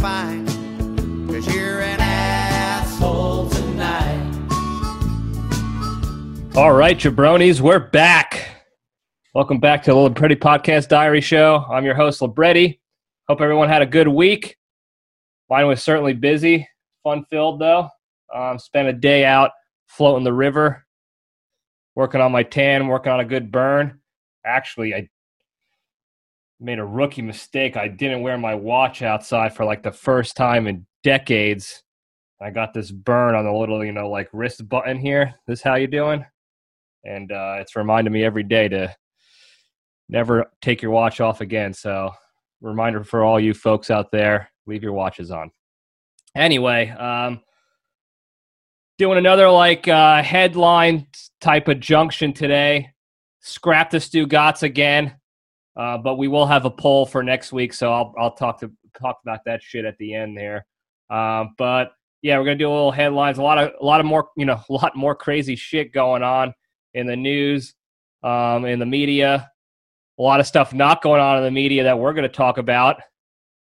fine. Cause you're an asshole tonight. All right, jabronis, we're back. Welcome back to the Libretti Podcast Diary Show. I'm your host, Libretti. Hope everyone had a good week. Mine was certainly busy, fun filled though. Um, spent a day out floating the river, working on my tan, working on a good burn. Actually, I made a rookie mistake. I didn't wear my watch outside for like the first time in decades. I got this burn on the little, you know, like wrist button here. This how you doing? And uh, it's reminding me every day to never take your watch off again. So, reminder for all you folks out there: leave your watches on. Anyway, um, doing another like uh, headline type of junction today. Scrap the Stugotz again, uh, but we will have a poll for next week, so I'll I'll talk to talk about that shit at the end there. Um, but yeah, we're gonna do a little headlines. A lot of a lot of more you know a lot more crazy shit going on in the news, um, in the media. A lot of stuff not going on in the media that we're to talk about.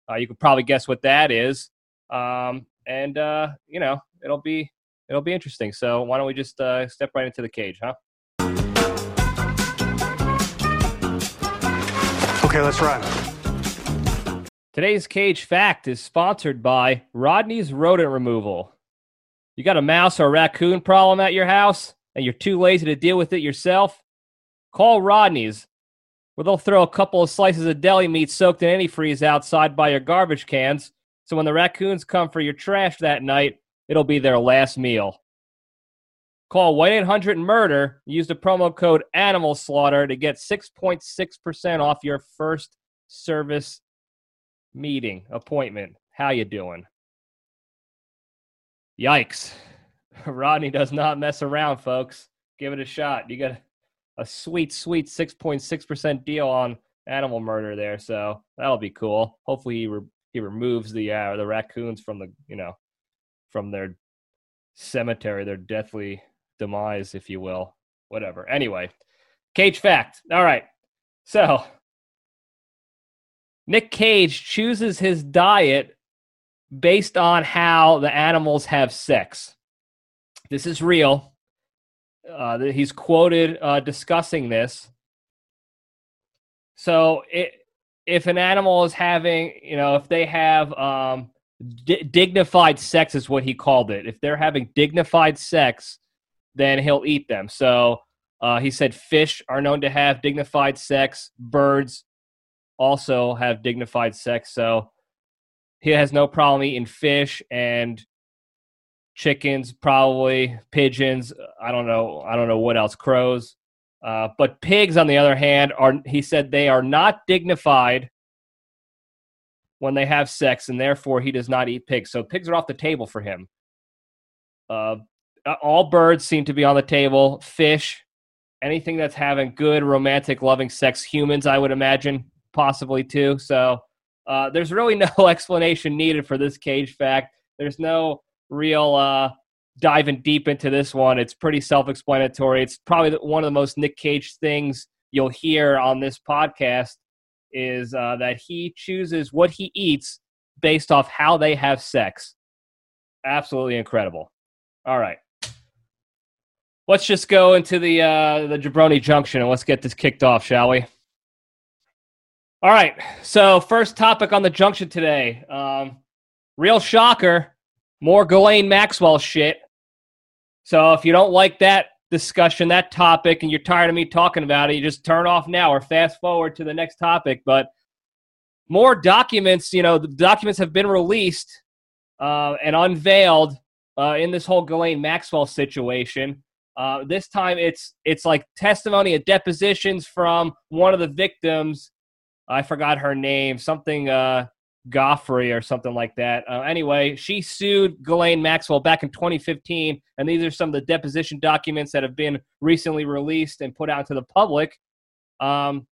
Uh, you could probably guess what that is, um, and uh, you know it'll be it'll be interesting. So why don't we just uh, step right into the cage, huh? Okay, let's run. Today's cage fact is sponsored by Rodney's Rodent Removal. You got a mouse or a raccoon problem at your house and you're too lazy to deal with it yourself? Call Rodney's, where they'll throw a couple of slices of deli meat soaked in antifreeze outside by your garbage cans, so when the raccoons come for your trash that night, it'll be their last meal. Call 1 800 Murder. Use the promo code Animal Slaughter to get 6.6% off your first service meeting appointment. How you doing? Yikes. Rodney does not mess around, folks. Give it a shot. You got a sweet, sweet 6.6% deal on animal murder there, so that'll be cool. Hopefully he re- he removes the uh, the raccoons from the, you know, from their cemetery, their deathly demise, if you will. Whatever. Anyway, cage fact. All right. So, Nic Cage chooses his diet based on how the animals have sex. This is real. Uh, he's quoted uh, discussing this. So, it, if an animal is having, you know, if they have um, di- dignified sex, is what he called it. If they're having dignified sex, then he'll eat them. So uh, he said fish are known to have dignified sex. Birds also have dignified sex. So he has no problem eating fish and chickens, probably pigeons. I don't know. I don't know what else. Crows. Uh, but pigs, on the other hand, are he said they are not dignified when they have sex, and therefore he does not eat pigs. So pigs are off the table for him. Uh, all birds seem to be on the table. Fish, anything that's having good romantic, loving sex. Humans, I would imagine, possibly too. So uh, there's really no explanation needed for this cage fact. There's no real uh, diving deep into this one. It's pretty self-explanatory. It's probably one of the most Nic Cage things you'll hear on this podcast is uh, that he chooses what he eats based off how they have sex. Absolutely incredible. All right let's just go into the uh, the Jabroni Junction and let's get this kicked off, shall we? All right. So first topic on the junction today. Um, real shocker. More Ghislaine Maxwell shit. So if you don't like that discussion, that topic, and you're tired of me talking about it, you just turn off now or fast forward to the next topic. But more documents, you know, the documents have been released uh, and unveiled uh, in this whole Ghislaine Maxwell situation. Uh, this time it's it's like testimony and depositions from one of the victims. I forgot her name, something uh, Goffrey or something like that. Uh, anyway, she sued Ghislaine Maxwell back in 2015, and these are some of the deposition documents that have been recently released and put out to the public. Um,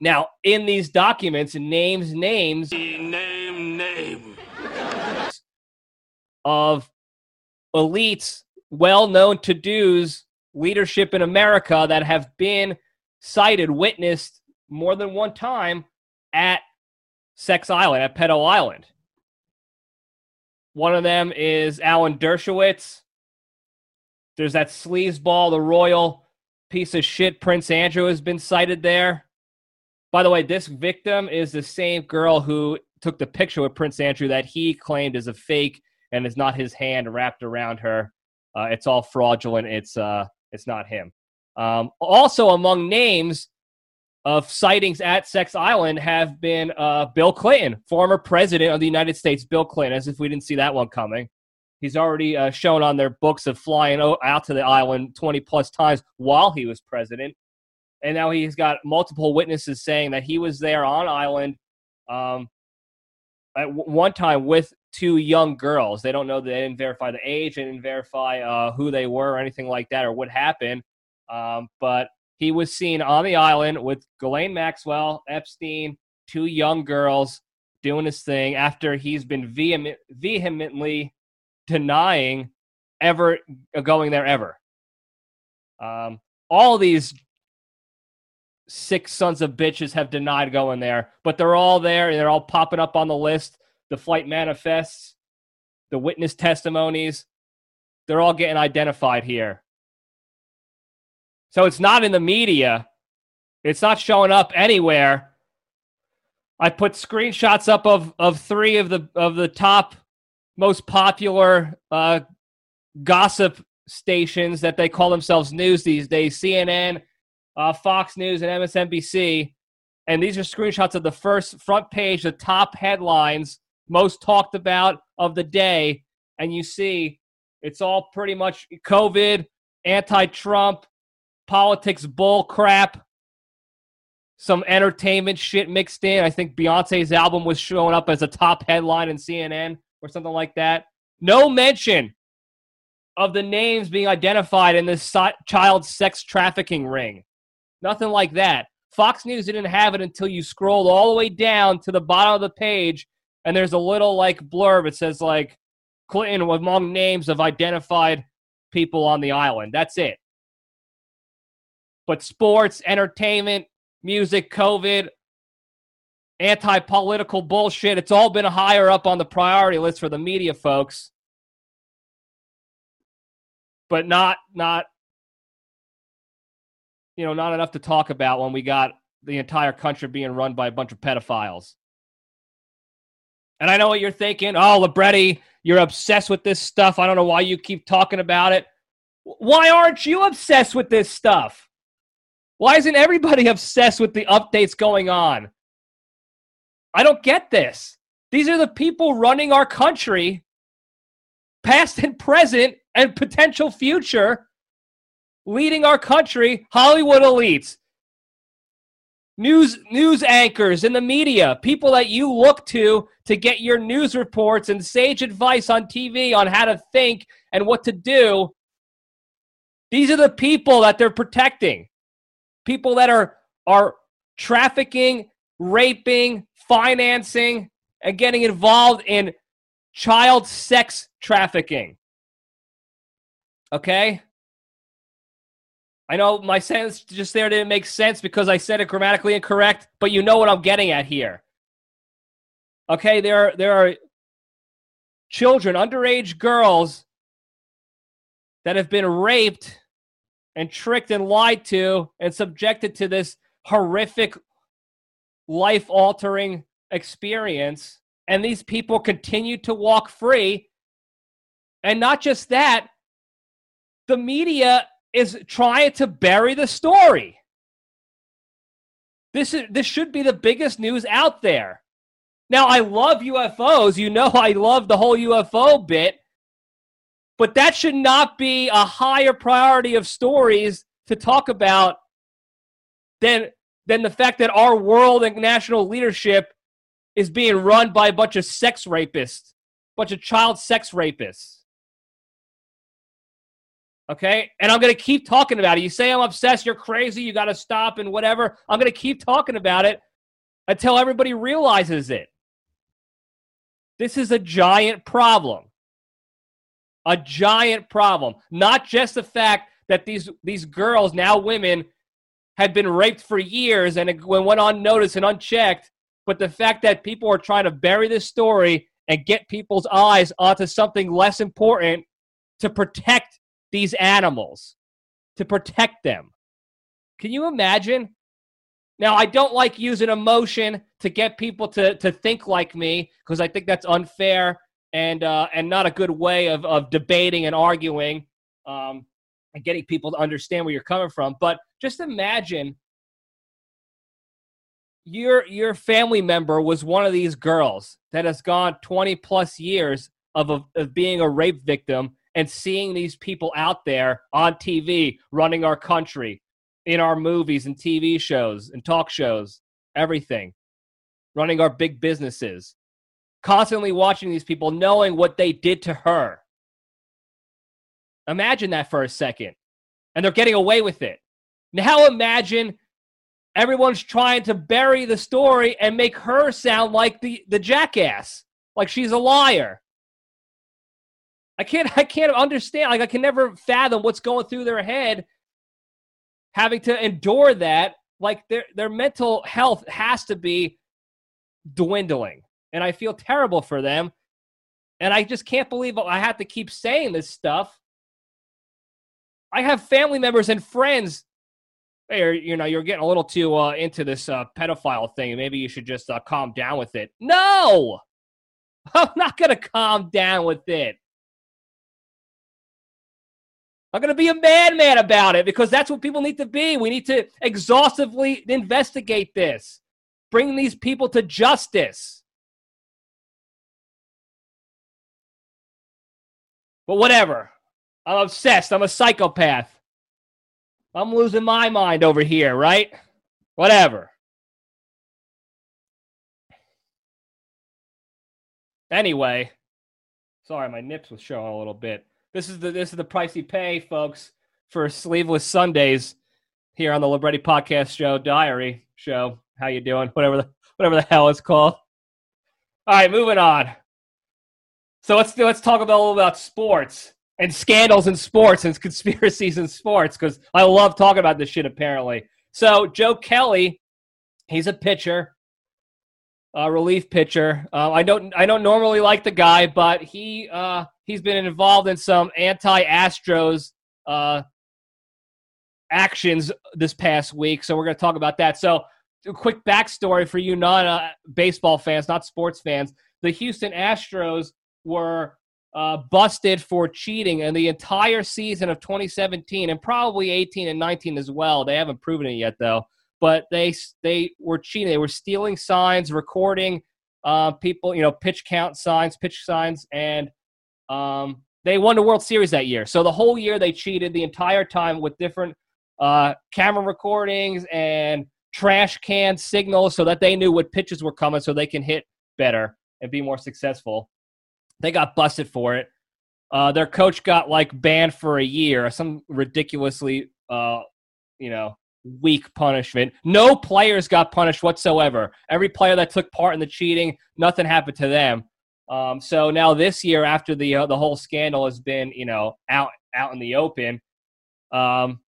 now, in these documents, names names Name, name. of elites well known to do's leadership in America that have been sighted, witnessed more than one time at Sex Island, at Pedo Island. One of them is Alan Dershowitz. There's that sleazeball, the royal piece of shit Prince Andrew has been sighted there. By the way, this victim is the same girl who took the picture with Prince Andrew that he claimed is a fake and is not his hand wrapped around her. Uh, it's all fraudulent. It's uh, it's not him. Um, also, among names of sightings at Sex Island have been uh, Bill Clinton, former president of the United States. Bill Clinton, as if we didn't see that one coming. He's already uh, shown on their books of flying out to the island 20 plus times while he was president. And now he's got multiple witnesses saying that he was there on island um, at w- one time with two young girls. They don't know, that they didn't verify the age, they didn't verify uh, who they were or anything like that or what happened. Um, but he was seen on the island with Ghislaine Maxwell, Epstein, two young girls doing his thing after he's been vehement, vehemently denying ever going there ever. Um, all these six sons of bitches have denied going there, but they're all there. They're all popping up on the list. The flight manifests, the witness testimonies, they're all getting identified here. So it's not in the media. It's not showing up anywhere. I put screenshots up of, of three of the of the top most popular uh, gossip stations that they call themselves news these days CNN, uh, Fox News, and MSNBC. And these are screenshots of the first front page, the top headlines, most talked about of the day. And you see it's all pretty much COVID, anti Trump, politics bull crap, some entertainment shit mixed in. I think Beyonce's album was showing up as a top headline in CNN or something like that. No mention of the names being identified in this child sex trafficking ring. Nothing like that. Fox News didn't have it until you scrolled all the way down to the bottom of the page, and there's a little like blurb. It says like Clinton among names of identified people on the island. That's it. But sports, entertainment, music, COVID, anti political bullshit. It's all been higher up on the priority list for the media folks. But not, not, you know, not enough to talk about when we got the entire country being run by a bunch of pedophiles. And I know what you're thinking. Oh, Libretti, you're obsessed with this stuff. I don't know why you keep talking about it. Why aren't you obsessed with this stuff? Why isn't everybody obsessed with the updates going on? I don't get this. These are the people running our country, past and present and potential future, leading our country, Hollywood elites, news news anchors in the media, people that you look to to get your news reports and sage advice on TV on how to think and what to do. These are the people that they're protecting. People that are are trafficking, raping, financing, and getting involved in child sex trafficking. Okay? I know my sentence just there didn't make sense because I said it grammatically incorrect, but you know what I'm getting at here. Okay, there are, there are children, underage girls that have been raped and tricked and lied to and subjected to this horrific life altering experience. And these people continue to walk free. And not just that, the media is trying to bury the story. This is this should be the biggest news out there. Now I love UFOs. You know I love the whole UFO bit. But that should not be a higher priority of stories to talk about than than the fact that our world and national leadership is being run by a bunch of sex rapists, a bunch of child sex rapists. Okay? And I'm going to keep talking about it. You say I'm obsessed, you're crazy, you got to stop and whatever. I'm going to keep talking about it until everybody realizes it. This is a giant problem. A giant problem. Not just the fact that these these girls, now women, had been raped for years and it went unnoticed and unchecked. But the fact that people are trying to bury this story and get people's eyes onto something less important to protect these animals, to protect them. Can you imagine? Now, I don't like using emotion to get people to, to think like me because I think that's unfair and uh, and not a good way of, of debating and arguing um, and getting people to understand where you're coming from. But just imagine your your family member was one of these girls that has gone 20 plus years of, a, of being a rape victim and seeing these people out there on TV running our country in our movies and TV shows and talk shows, everything, running our big businesses, constantly watching these people, knowing what they did to her. Imagine that for a second. And they're getting away with it. Now imagine everyone's trying to bury the story and make her sound like the, the jackass, like she's a liar. I can't I can't understand. Like I can never fathom what's going through their head having to endure that. Like their their mental health has to be dwindling. And I feel terrible for them. And I just can't believe I have to keep saying this stuff. I have family members and friends. Hey, you know, you're getting a little too uh, into this uh, pedophile thing. Maybe you should just uh, calm down with it. No, I'm not going to calm down with it. I'm going to be a madman about it because that's what people need to be. We need to exhaustively investigate this, bring these people to justice. But whatever. I'm obsessed. I'm a psychopath. I'm losing my mind over here, right? Whatever. Anyway, sorry, my nips was showing a little bit. This is the this is the price you pay, folks, for sleeveless Sundays here on the Libretti Podcast Show Diary Show. How you doing? Whatever the whatever the hell it's called. All right, moving on. So let's let's talk about a little about sports and scandals in sports and conspiracies in sports because I love talking about this shit. Apparently, so Joe Kelly, he's a pitcher, a relief pitcher. Uh, I don't I don't normally like the guy, but he uh, he's been involved in some anti-Astros uh, actions this past week. So we're going to talk about that. So, a quick backstory for you non uh, baseball fans, not sports fans. The Houston Astros were uh, busted for cheating in the entire season of 2017 and probably 18 and 19 as well. They haven't proven it yet, though. But they they were cheating. They were stealing signs, recording uh, people, you know, pitch count signs, pitch signs, and um, they won the World Series that year. So the whole year they cheated the entire time with different uh, camera recordings and trash can signals so that they knew what pitches were coming so they can hit better and be more successful. They got busted for it. Uh, their coach got like banned for a year, some ridiculously, uh, you know, weak punishment. No players got punished whatsoever. Every player that took part in the cheating, nothing happened to them. Um, so now this year, after the uh, the whole scandal has been you know out out in the open, um,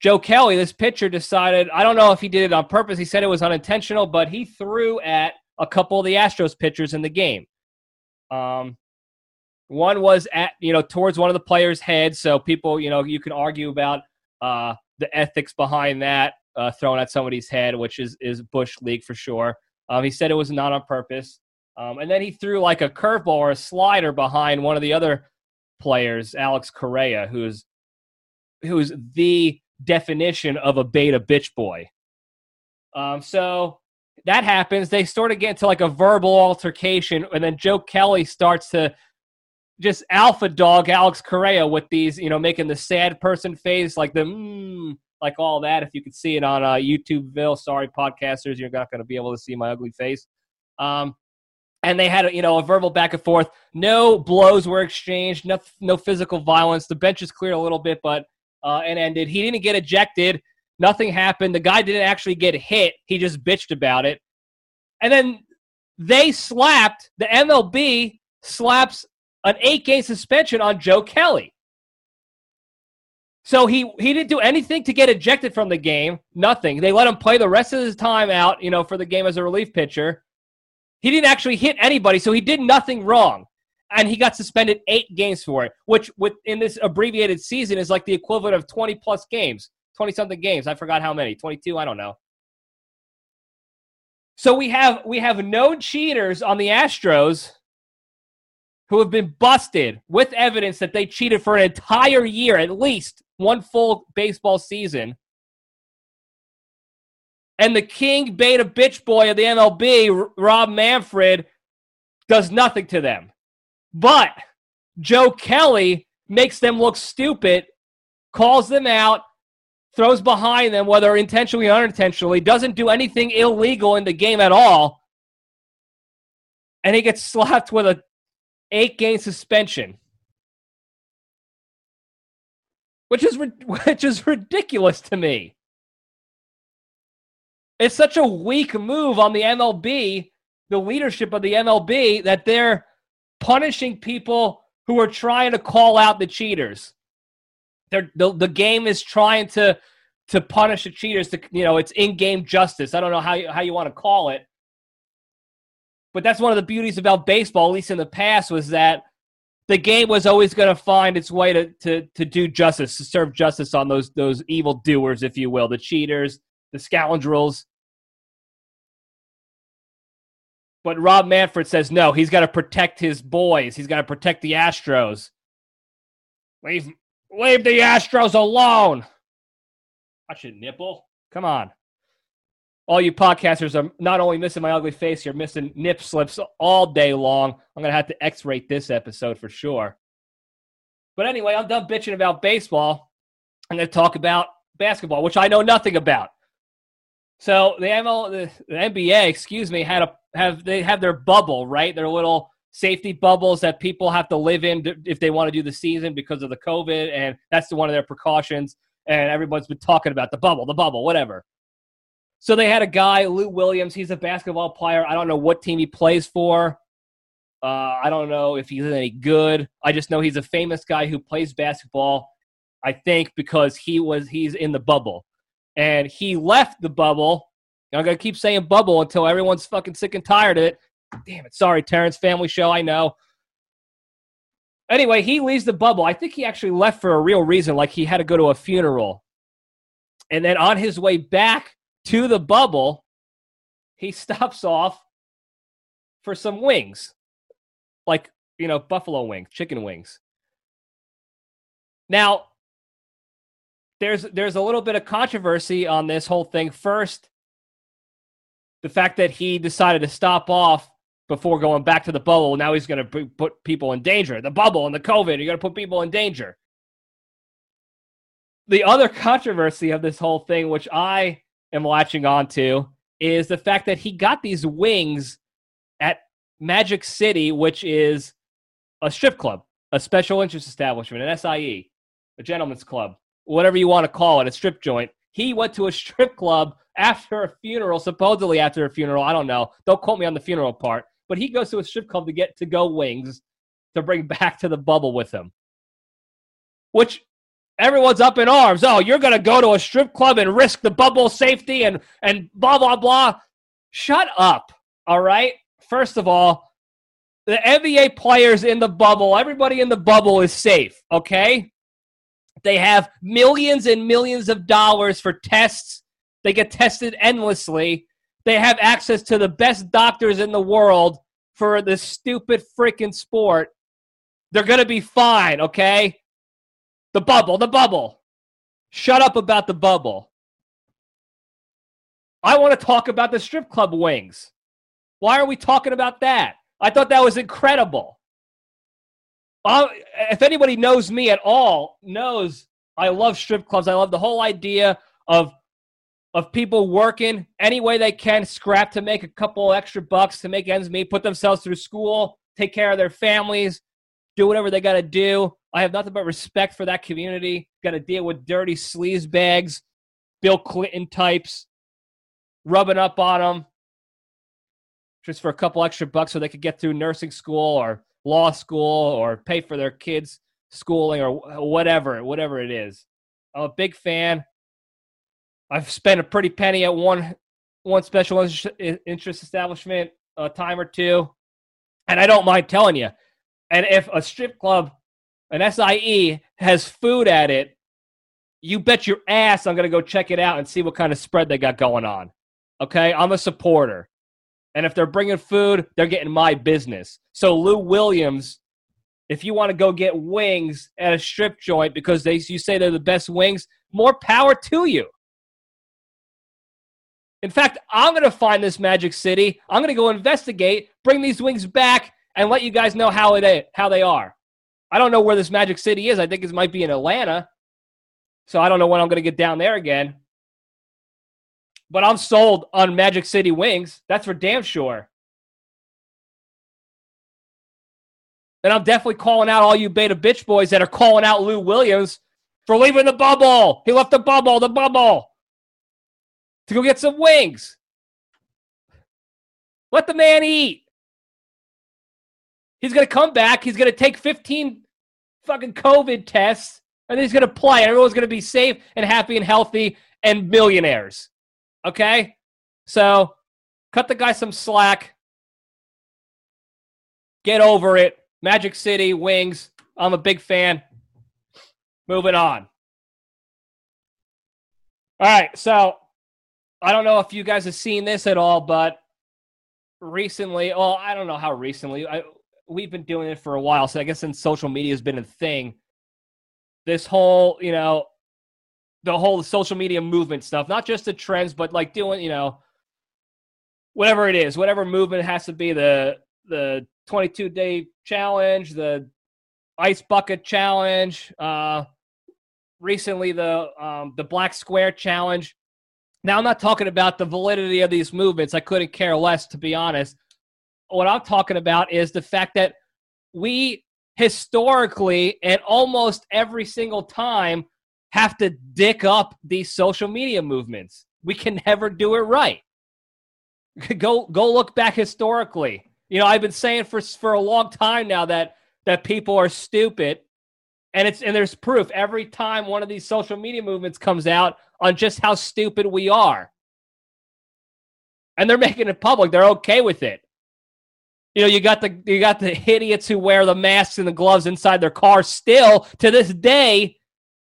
Joe Kelly, this pitcher, decided I don't know if he did it on purpose. He said it was unintentional, but he threw at a couple of the Astros pitchers in the game. Um, one was at you know towards one of the players' heads, so people you know you can argue about uh, the ethics behind that uh, throwing at somebody's head, which is is bush league for sure. Um, he said it was not on purpose. Um, and then he threw like a curveball or a slider behind one of the other players, Alex Correa, who's who's the definition of a beta bitch boy. Um, so that happens. They sort of get into like a verbal altercation, and then Joe Kelly starts to just alpha dog Alex Correa with these, you know, making the sad person face, like the mm, like all that. If you could see it on uh, YouTube, Bill, sorry, podcasters, you're not going to be able to see my ugly face. Um, and they had a, you know a verbal back and forth. No blows were exchanged. No, no physical violence. The bench is cleared a little bit, but uh, and ended. He didn't get ejected. Nothing happened. The guy didn't actually get hit. He just bitched about it. And then they slapped the MLB slaps an eight game suspension on Joe Kelly. So he he didn't do anything to get ejected from the game. Nothing. They let him play the rest of his time out, you know, for the game as a relief pitcher. He didn't actually hit anybody, so he did nothing wrong. And he got suspended eight games for it, which with in this abbreviated season is like the equivalent of 20 plus games, 20 something games. I forgot how many, 22, I don't know. So we have we have known cheaters on the Astros who have been busted with evidence that they cheated for an entire year, at least one full baseball season. And the king beta bitch boy of the MLB, Rob Manfred, does nothing to them. But Joe Kelly makes them look stupid, calls them out, throws behind them, whether intentionally or unintentionally, doesn't do anything illegal in the game at all. And he gets slapped with a eight game suspension, which is which is ridiculous to me. It's such a weak move on the MLB, the leadership of the MLB, that they're punishing people who are trying to call out the cheaters. They're, the the game is trying to to punish the cheaters. To you know, it's in game justice. I don't know how you, how you want to call it, but that's one of the beauties about baseball, at least in the past, was that the game was always going to find its way to, to, to do justice, to serve justice on those those evil doers, if you will, the cheaters, the scoundrels. But Rob Manfred says no, he's got to protect his boys. He's got to protect the Astros. Leave, leave the Astros alone. I should nipple. Come on all you podcasters are not only missing my ugly face, you're missing nip slips all day long. I'm going to have to X rate this episode for sure. But anyway, I'm done bitching about baseball. I'm going to talk about basketball, which I know nothing about. So the ML, the, NBA, excuse me, had a have they have their bubble, right? Their little safety bubbles that people have to live in if they want to do the season because of the COVID, and that's one of their precautions. And everyone's been talking about the bubble, the bubble, whatever. So they had a guy, Lou Williams. He's a basketball player. I don't know what team he plays for. Uh, I don't know if he's any good. I just know he's a famous guy who plays basketball. I think because he was he's in the bubble, and he left the bubble. I'm gonna keep saying bubble until everyone's fucking sick and tired of it. Damn it! Sorry, Terrence. Family show. I know. Anyway, he leaves the bubble. I think he actually left for a real reason, like he had to go to a funeral. And then on his way back to the bubble, he stops off for some wings, like, you know, buffalo wings, chicken wings. Now, there's there's a little bit of controversy on this whole thing. First, the fact that he decided to stop off before going back to the bubble. Now he's going to put people in danger. The bubble and the COVID, you're going to put people in danger. The other controversy of this whole thing, which I am latching on to is the fact that he got these wings at Magic City, which is a strip club, a special interest establishment, an SIE, a gentleman's club, whatever you want to call it, a strip joint. He went to a strip club after a funeral, supposedly after a funeral. I don't know. Don't quote me on the funeral part. But he goes to a strip club to get to go wings to bring back to the bubble with him. Which everyone's up in arms. Oh, you're going to go to a strip club and risk the bubble safety and and blah blah blah. Shut up. All right. First of all, the NBA players in the bubble, everybody in the bubble is safe. Okay. They have millions and millions of dollars for tests. They get tested endlessly. They have access to the best doctors in the world for this stupid freaking sport. They're going to be fine, okay? The bubble, the bubble. Shut up about the bubble. I want to talk about the strip club wings. Why are we talking about that? I thought that was incredible. Uh, if anybody knows me at all, knows I love strip clubs. I love the whole idea of of people working any way they can, scrap to make a couple extra bucks to make ends meet, put themselves through school, take care of their families, do whatever they got to do. I have nothing but respect for that community. Got to deal with dirty sleaze bags, Bill Clinton types, rubbing up on them just for a couple extra bucks so they could get through nursing school or law school or pay for their kids' schooling or whatever, whatever it is. I'm a big fan. I've spent a pretty penny at one one special interest establishment a time or two, and I don't mind telling you. And if a strip club, an SIE, has food at it, you bet your ass I'm going to go check it out and see what kind of spread they got going on. Okay? I'm a supporter. And if they're bringing food, they're getting my business. So, Lou Williams, if you want to go get wings at a strip joint because they you say they're the best wings, more power to you. In fact, I'm going to find this Magic City. I'm going to go investigate, bring these wings back, and let you guys know how it how they are. I don't know where this Magic City is. I think it might be in Atlanta. So I don't know when I'm going to get down there again. But I'm sold on Magic City wings. That's for damn sure. And I'm definitely calling out all you beta bitch boys that are calling out Lou Williams for leaving the bubble. He left the bubble, the bubble, to go get some wings. Let the man eat. He's going to come back. He's going to take 15 fucking COVID tests, and he's going to play. Everyone's going to be safe and happy and healthy and millionaires. Okay? So cut the guy some slack. Get over it. Magic City, Wings. I'm a big fan. Moving on. All right, so I don't know if you guys have seen this at all, but recently, well, I don't know how recently. I, we've been doing it for a while, so I guess since social media has been a thing, this whole, you know, the whole social media movement stuff, not just the trends, but like doing, you know, whatever it is, whatever movement has to be, the the 22 day challenge, the ice bucket challenge, uh, recently the um, the black square challenge. Now I'm not talking about the validity of these movements. I couldn't care less, to be honest. What I'm talking about is the fact that we historically and almost every single time have to dick up these social media movements. We can never do it right. Go go look back historically. You know, I've been saying for for a long time now that that people are stupid, and it's and there's proof every time one of these social media movements comes out on just how stupid we are. And they're making it public. They're okay with it. You know, you got the you got the idiots who wear the masks and the gloves inside their car still to this day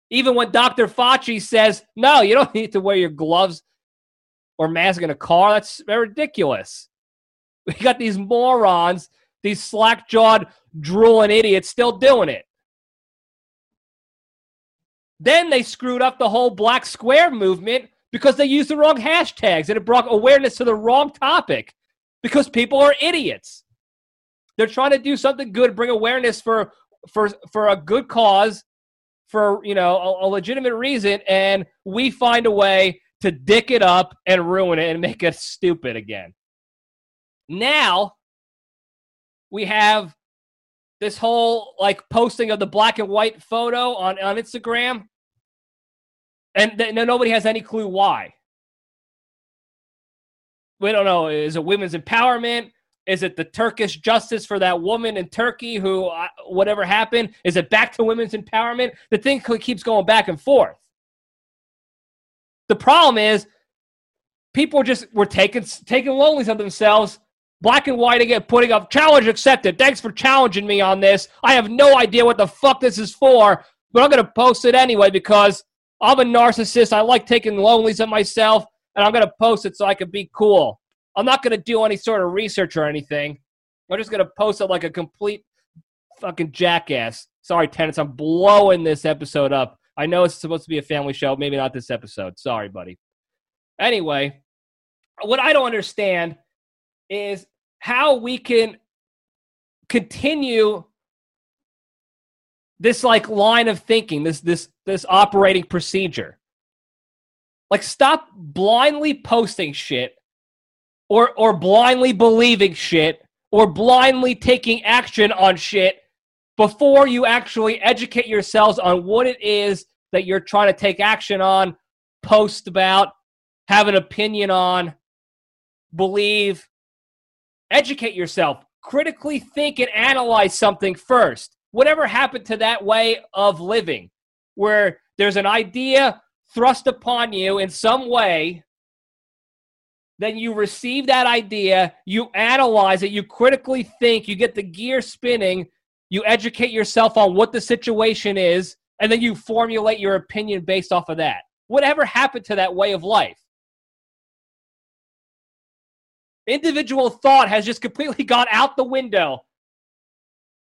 even when Dr. Fauci says, no, you don't need to wear your gloves or mask in a car, that's ridiculous. We got these morons, these slack jawed, drooling idiots still doing it. Then they screwed up the whole Black Square movement because they used the wrong hashtags and it brought awareness to the wrong topic because people are idiots. They're trying to do something good, bring awareness for for for a good cause, for you know a, a legitimate reason, and we find a way to dick it up and ruin it and make it stupid again. Now we have this whole like posting of the black and white photo on, on Instagram, and th- nobody has any clue why. We don't know. Is it women's empowerment? Is it the Turkish justice for that woman in Turkey who, uh, whatever happened? Is it back to women's empowerment? The thing keeps going back and forth. The problem is, people just were taking taking lonelies of themselves, black and white again, putting up challenge accepted. Thanks for challenging me on this. I have no idea what the fuck this is for, but I'm gonna post it anyway because I'm a narcissist. I like taking lonelies of myself, and I'm gonna post it so I can be cool. I'm not going to do any sort of research or anything. I'm just going to post it like a complete fucking jackass. Sorry, tenants. I'm blowing this episode up. I know it's supposed to be a family show. Maybe not this episode. Sorry, buddy. Anyway, what I don't understand is how we can continue this like line of thinking, this this this operating procedure. Like stop blindly posting shit or or blindly believing shit or blindly taking action on shit before you actually educate yourselves on what it is that you're trying to take action on, post about, have an opinion on, believe. Educate yourself. Critically think and analyze something first. Whatever happened to that way of living, where there's an idea thrust upon you in some way then you receive that idea, you analyze it, you critically think, you get the gear spinning, you educate yourself on what the situation is, and then you formulate your opinion based off of that. Whatever happened to that way of life? Individual thought has just completely gone out the window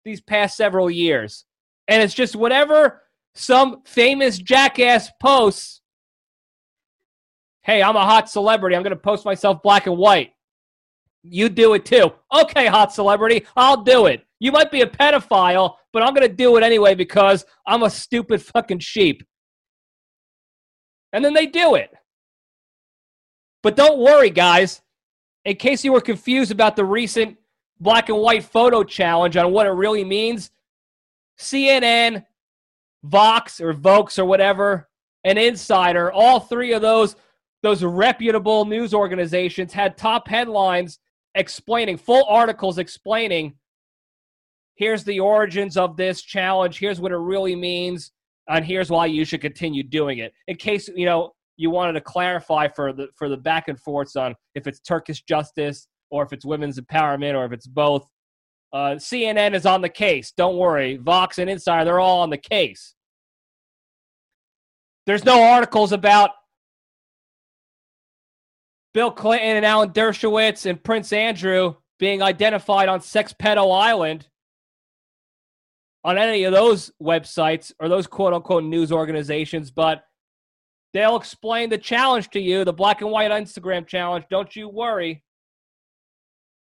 these past several years. And it's just whatever some famous jackass posts. Hey, I'm a hot celebrity. I'm going to post myself black and white. You do it too. Okay, hot celebrity. I'll do it. You might be a pedophile, but I'm going to do it anyway because I'm a stupid fucking sheep. And then they do it. But don't worry, guys. In case you were confused about the recent black and white photo challenge on what it really means, CNN, Vox or Vokes or whatever, an Insider, all three of those those reputable news organizations had top headlines explaining full articles explaining here's the origins of this challenge, here's what it really means, and here's why you should continue doing it. In case, you know, you wanted to clarify for the for the back and forths on if it's Turkish justice or if it's women's empowerment or if it's both. Uh, CNN is on the case. Don't worry. Vox and Insider, they're all on the case. There's no articles about Bill Clinton and Alan Dershowitz and Prince Andrew being identified on Sex Pedo Island on any of those websites or those quote unquote news organizations, but they'll explain the challenge to you, the black and white Instagram challenge. Don't you worry.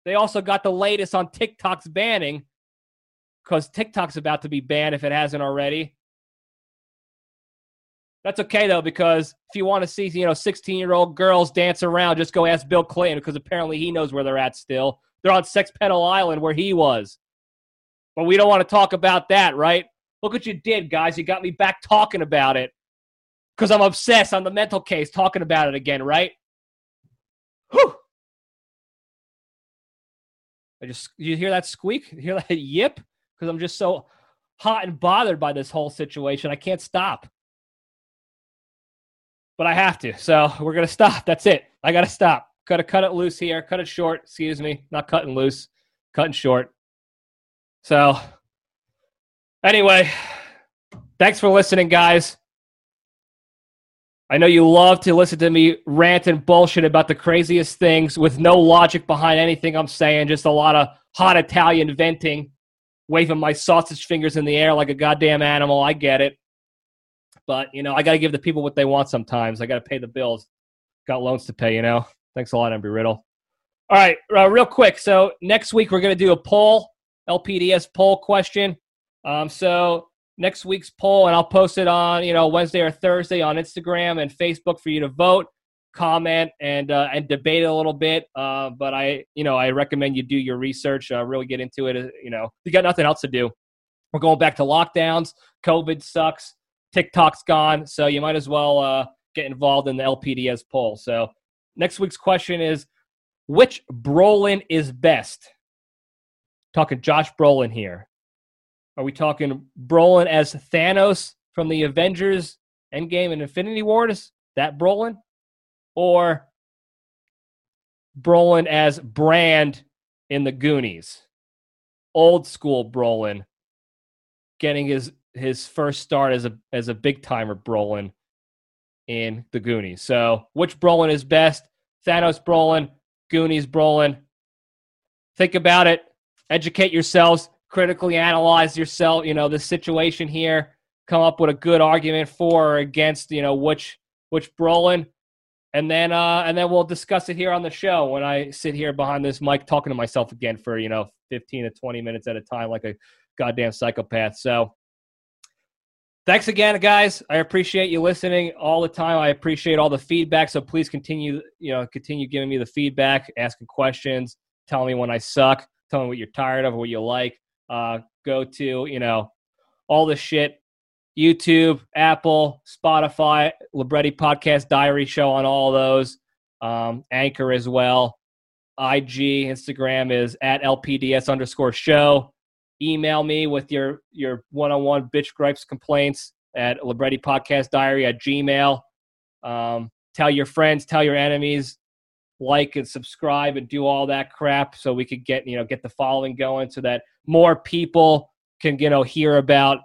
They also got the latest on TikTok's banning because TikTok's about to be banned if it hasn't already. That's okay though, because if you want to see, you know, 16 year old girls dance around, just go ask Bill Clinton because apparently he knows where they're at still. They're on Sex Pedo Island where he was. But we don't want to talk about that, right? Look what you did, guys. You got me back talking about it because I'm obsessed on the mental case talking about it again, right? Whew. I just you hear that squeak? You hear that yip? Because I'm just so hot and bothered by this whole situation. I can't stop. But I have to. So we're gonna stop. That's it. I gotta stop. Gotta cut it loose here. Cut it short. Excuse me. Not cutting loose. Cutting short. So anyway, thanks for listening, guys. I know you love to listen to me rant and bullshit about the craziest things with no logic behind anything I'm saying, just a lot of hot Italian venting, waving my sausage fingers in the air like a goddamn animal. I get it. But, you know, I got to give the people what they want sometimes. I got to pay the bills. Got loans to pay, you know. Thanks a lot, Embry Riddle. All right, uh, real quick. So next week we're going to do a poll, LPDS poll question. Um, so next week's poll, and I'll post it on you know Wednesday or Thursday on Instagram and Facebook for you to vote, comment, and uh, and debate a little bit. Uh, but I you know I recommend you do your research, uh, really get into it. Uh, you know, you got nothing else to do. We're going back to lockdowns. COVID sucks. TikTok's gone, so you might as well uh, get involved in the LPDS poll. So next week's question is, which Brolin is best? Talking Josh Brolin here. Are we talking Brolin as Thanos from the Avengers Endgame and Infinity Wars? That Brolin? Or Brolin as Brand in the Goonies? Old school Brolin getting his his first start as a as a big timer Brolin in the Goonies. So which Brolin is best? Thanos Brolin, Goonies Brolin. Think about it. Educate yourselves critically analyze yourself, you know, the situation here, come up with a good argument for or against, you know, which which Brolin, and then uh and then we'll discuss it here on the show when I sit here behind this mic talking to myself again for, you know, 15 to 20 minutes at a time like a goddamn psychopath. So Thanks again, guys. I appreciate you listening all the time. I appreciate all the feedback. So please continue, you know, continue giving me the feedback, asking questions, telling me when I suck, telling me what you're tired of, what you like uh, go to, you know, all the shit. YouTube, Apple, Spotify, Libretti Podcast Diary Show on all those. Um, Anchor as well. IG, Instagram is at LPDS underscore show. Email me with your your one on one bitch gripes complaints at Libretti Podcast Diary at Gmail. Um, tell your friends, tell your enemies. like and subscribe and do all that crap so we could get you know get the following going so that more people can you know hear about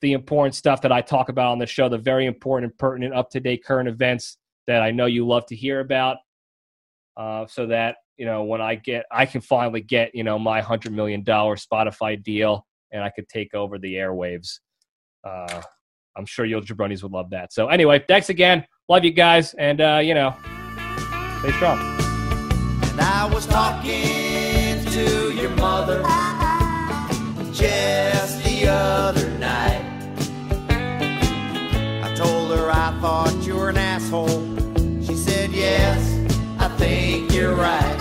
the important stuff that I talk about on the show, the very important and pertinent up to date current events that I know you love to hear about. Uh, so that you know when I get, I can finally get you know my hundred million dollar Spotify deal, and I could take over the airwaves. Uh, I'm sure you jabronis would love that. So anyway, thanks again. Love you guys, and uh, you know, stay strong. And I was talking to your mother just the other night. I told her I thought you were an asshole. She said, Yes, I think you're right.